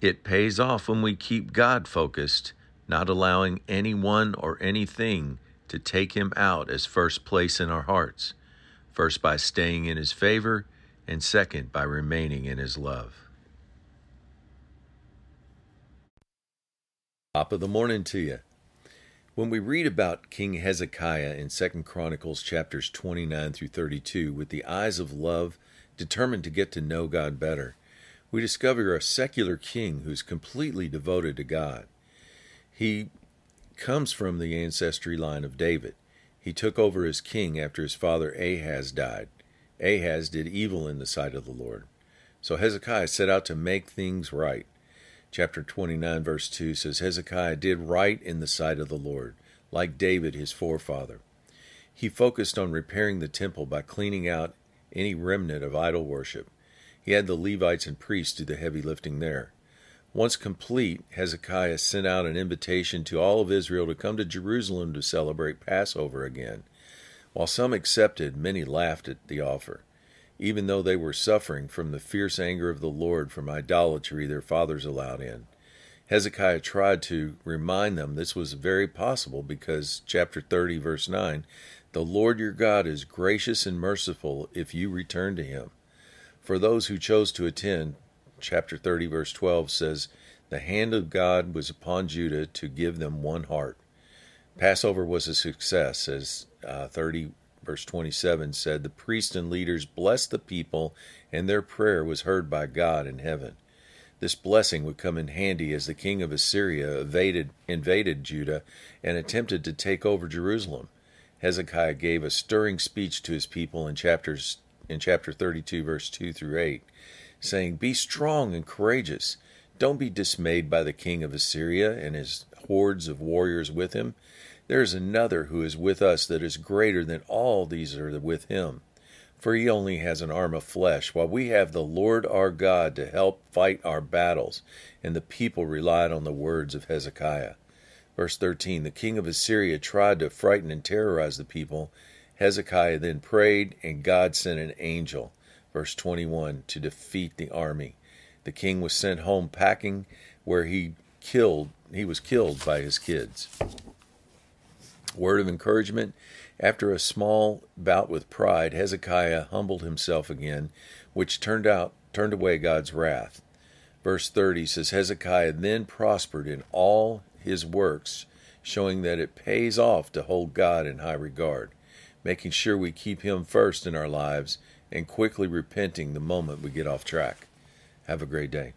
It pays off when we keep God focused, not allowing anyone or anything to take Him out as first place in our hearts, first by staying in His favor, and second by remaining in His love. Top of the morning to you. When we read about King Hezekiah in 2 Chronicles chapters 29 through 32 with the eyes of love, determined to get to know God better, we discover a secular king who's completely devoted to God. He comes from the ancestry line of David. He took over as king after his father Ahaz died. Ahaz did evil in the sight of the Lord. So Hezekiah set out to make things right chapter 29, verse 2 says Hezekiah did right in the sight of the Lord, like David his forefather. He focused on repairing the temple by cleaning out any remnant of idol worship. He had the Levites and priests do the heavy lifting there. Once complete, Hezekiah sent out an invitation to all of Israel to come to Jerusalem to celebrate Passover again. While some accepted, many laughed at the offer even though they were suffering from the fierce anger of the Lord from idolatry their fathers allowed in. Hezekiah tried to remind them this was very possible because, chapter 30, verse 9, the Lord your God is gracious and merciful if you return to him. For those who chose to attend, chapter 30, verse 12 says, The hand of God was upon Judah to give them one heart. Passover was a success, as uh, 30 verse 27 said, The priests and leaders blessed the people, and their prayer was heard by God in heaven. This blessing would come in handy as the king of Assyria evaded, invaded Judah and attempted to take over Jerusalem. Hezekiah gave a stirring speech to his people in chapters in chapter 32 verse 2 through 8, saying, "Be strong and courageous. Don't be dismayed by the king of Assyria and his hordes of warriors with him. There is another who is with us that is greater than all these are with him. For he only has an arm of flesh, while we have the Lord our God to help fight our battles. And the people relied on the words of Hezekiah. Verse 13 The king of Assyria tried to frighten and terrorize the people. Hezekiah then prayed, and God sent an angel. Verse 21 To defeat the army. The king was sent home packing, where he killed he was killed by his kids. Word of encouragement After a small bout with pride, Hezekiah humbled himself again, which turned out turned away God's wrath. Verse 30 says Hezekiah then prospered in all his works, showing that it pays off to hold God in high regard, making sure we keep him first in our lives and quickly repenting the moment we get off track. Have a great day.